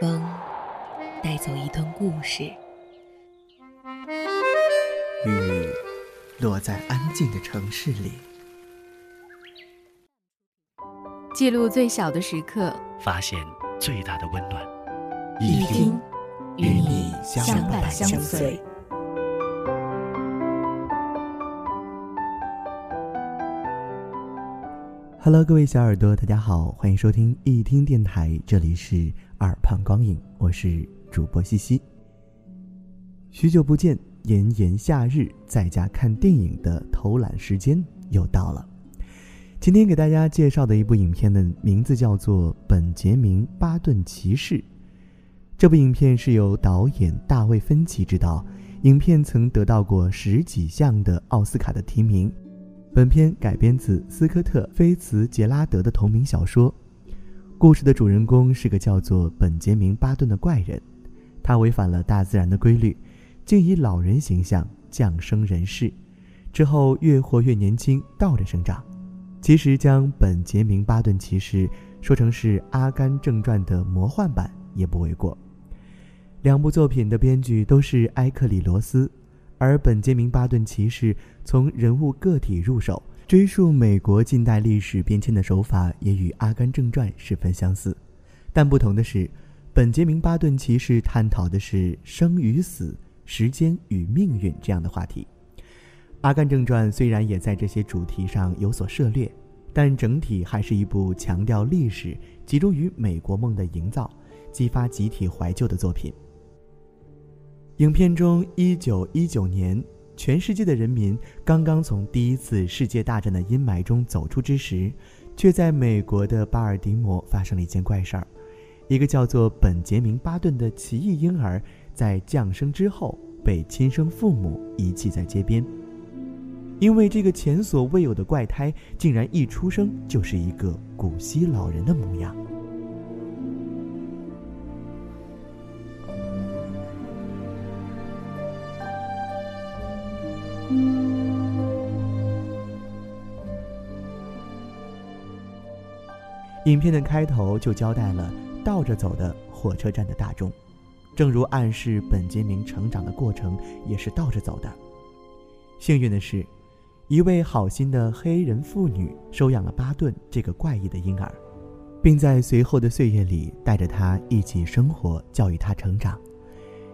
风带走一段故事，雨落在安静的城市里，记录最小的时刻，发现最大的温暖。一听与你相伴相随。Hello，各位小耳朵，大家好，欢迎收听一听电台，这里是耳畔光影，我是主播西西。许久不见，炎炎夏日在家看电影的偷懒时间又到了。今天给大家介绍的一部影片的名字叫做《本杰明·巴顿骑士》。这部影片是由导演大卫·芬奇执导，影片曾得到过十几项的奥斯卡的提名。本片改编自斯科特·菲茨杰拉德的同名小说。故事的主人公是个叫做本杰明·巴顿的怪人，他违反了大自然的规律，竟以老人形象降生人世，之后越活越年轻，倒着生长。其实将本杰明·巴顿骑士说成是《阿甘正传》的魔幻版也不为过。两部作品的编剧都是埃克里罗斯。而本杰明·巴顿骑士从人物个体入手，追溯美国近代历史变迁的手法也与《阿甘正传》十分相似，但不同的是，本杰明·巴顿骑士探讨的是生与死、时间与命运这样的话题。《阿甘正传》虽然也在这些主题上有所涉猎，但整体还是一部强调历史、集中于美国梦的营造、激发集体怀旧的作品。影片中，一九一九年，全世界的人民刚刚从第一次世界大战的阴霾中走出之时，却在美国的巴尔的摩发生了一件怪事儿：一个叫做本杰明·巴顿的奇异婴儿，在降生之后被亲生父母遗弃在街边。因为这个前所未有的怪胎，竟然一出生就是一个古稀老人的模样。影片的开头就交代了倒着走的火车站的大众，正如暗示本杰明成长的过程也是倒着走的。幸运的是，一位好心的黑人妇女收养了巴顿这个怪异的婴儿，并在随后的岁月里带着他一起生活，教育他成长。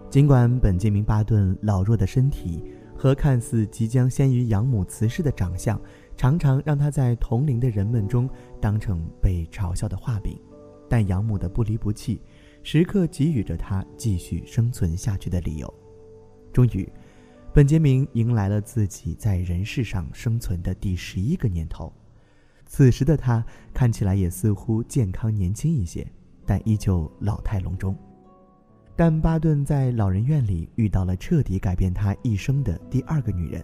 尽管本杰明·巴顿老弱的身体和看似即将先于养母辞世的长相，常常让他在同龄的人们中当成被嘲笑的画饼，但养母的不离不弃，时刻给予着他继续生存下去的理由。终于，本杰明迎来了自己在人世上生存的第十一个年头。此时的他看起来也似乎健康年轻一些，但依旧老态龙钟。但巴顿在老人院里遇到了彻底改变他一生的第二个女人。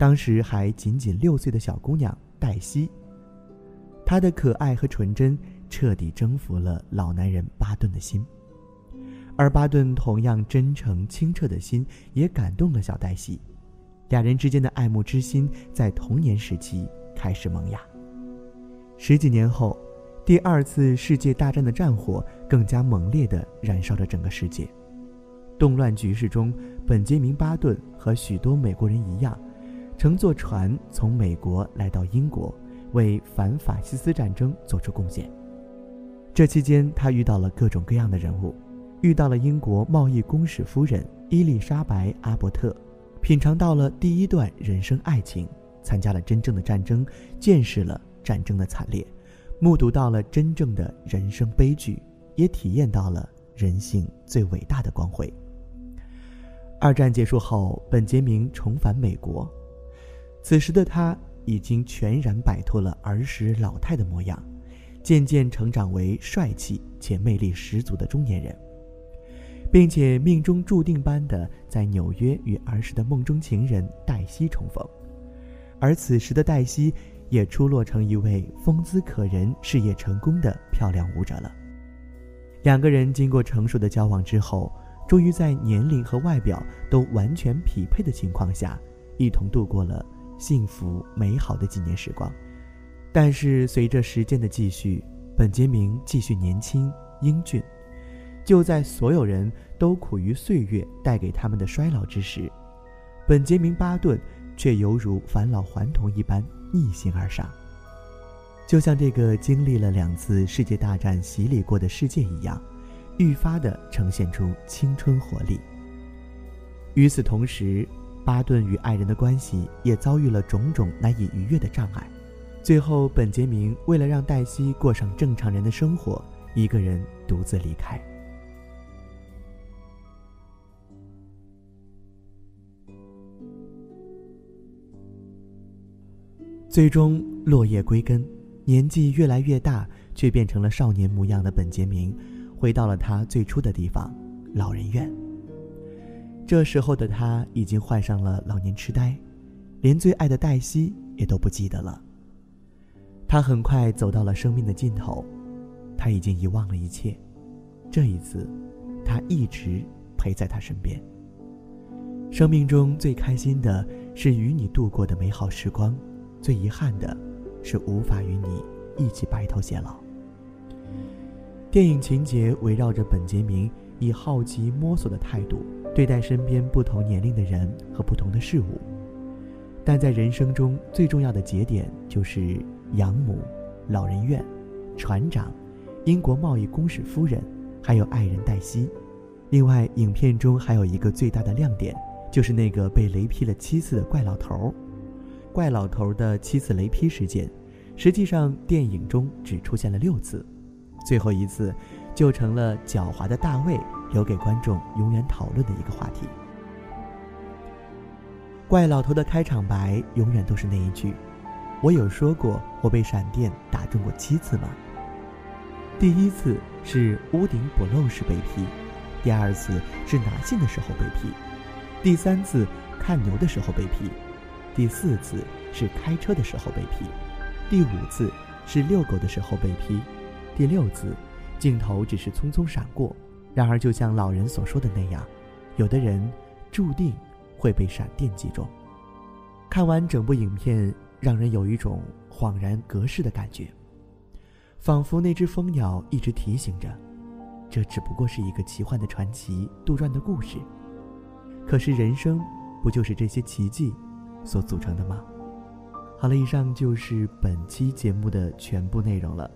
当时还仅仅六岁的小姑娘黛西，她的可爱和纯真彻底征服了老男人巴顿的心，而巴顿同样真诚清澈的心也感动了小黛西，俩人之间的爱慕之心在童年时期开始萌芽。十几年后，第二次世界大战的战火更加猛烈地燃烧着整个世界，动乱局势中，本杰明·巴顿和许多美国人一样。乘坐船从美国来到英国，为反法西斯战争做出贡献。这期间，他遇到了各种各样的人物，遇到了英国贸易公使夫人伊丽莎白·阿伯特，品尝到了第一段人生爱情，参加了真正的战争，见识了战争的惨烈，目睹到了真正的人生悲剧，也体验到了人性最伟大的光辉。二战结束后，本杰明重返美国。此时的他已经全然摆脱了儿时老态的模样，渐渐成长为帅气且魅力十足的中年人，并且命中注定般的在纽约与儿时的梦中情人黛西重逢，而此时的黛西也出落成一位风姿可人、事业成功的漂亮舞者了。两个人经过成熟的交往之后，终于在年龄和外表都完全匹配的情况下，一同度过了幸福美好的几年时光。但是随着时间的继续，本杰明继续年轻英俊，就在所有人都苦于岁月带给他们的衰老之时，本杰明·巴顿却犹如返老还童一般逆行而上，就像这个经历了两次世界大战洗礼过的世界一样，愈发的呈现出青春活力。与此同时，巴顿与爱人的关系也遭遇了种种难以逾越的障碍。最后，本杰明为了让黛西过上正常人的生活，一个人独自离开。最终落叶归根，年纪越来越大，却变成了少年模样的本杰明，回到了他最初的地方——老人院。这时候的他已经患上了老年痴呆，连最爱的黛西也都不记得了。他很快走到了生命的尽头，他已经遗忘了一切。这一次，他一直陪在他身边。生命中最开心的是与你度过的美好时光，最遗憾的是无法与你一起白头偕老。电影情节围绕着本杰明以好奇摸索的态度对待身边不同年龄的人和不同的事物，但在人生中最重要的节点就是。养母、老人院、船长、英国贸易公使夫人，还有爱人黛西。另外，影片中还有一个最大的亮点，就是那个被雷劈了七次的怪老头儿。怪老头儿的七次雷劈事件，实际上电影中只出现了六次，最后一次就成了狡猾的大卫留给观众永远讨论的一个话题。怪老头的开场白永远都是那一句。我有说过我被闪电打中过七次吗？第一次是屋顶补漏时被劈，第二次是拿信的时候被劈，第三次看牛的时候被劈，第四次是开车的时候被劈，第五次是遛狗的时候被劈，第六次镜头只是匆匆闪过。然而，就像老人所说的那样，有的人注定会被闪电击中。看完整部影片。让人有一种恍然隔世的感觉，仿佛那只蜂鸟一直提醒着，这只不过是一个奇幻的传奇、杜撰的故事。可是人生不就是这些奇迹所组成的吗？好了，以上就是本期节目的全部内容了。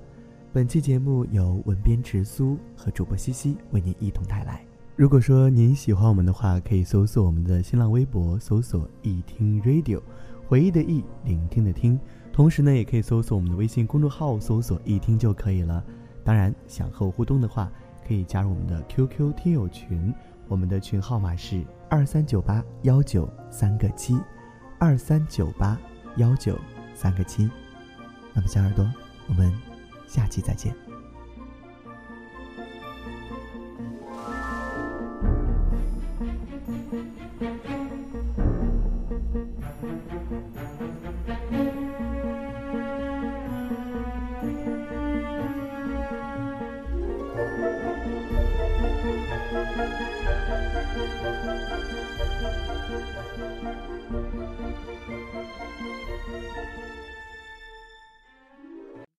本期节目由文编直苏和主播西西为您一同带来。如果说您喜欢我们的话，可以搜索我们的新浪微博，搜索“一听 Radio”。回忆的忆，聆听的听，同时呢，也可以搜索我们的微信公众号，搜索“一听”就可以了。当然，想和我互动的话，可以加入我们的 QQ 听友群，我们的群号码是二三九八幺九三个七，二三九八幺九三个七。那么，小耳朵，我们下期再见。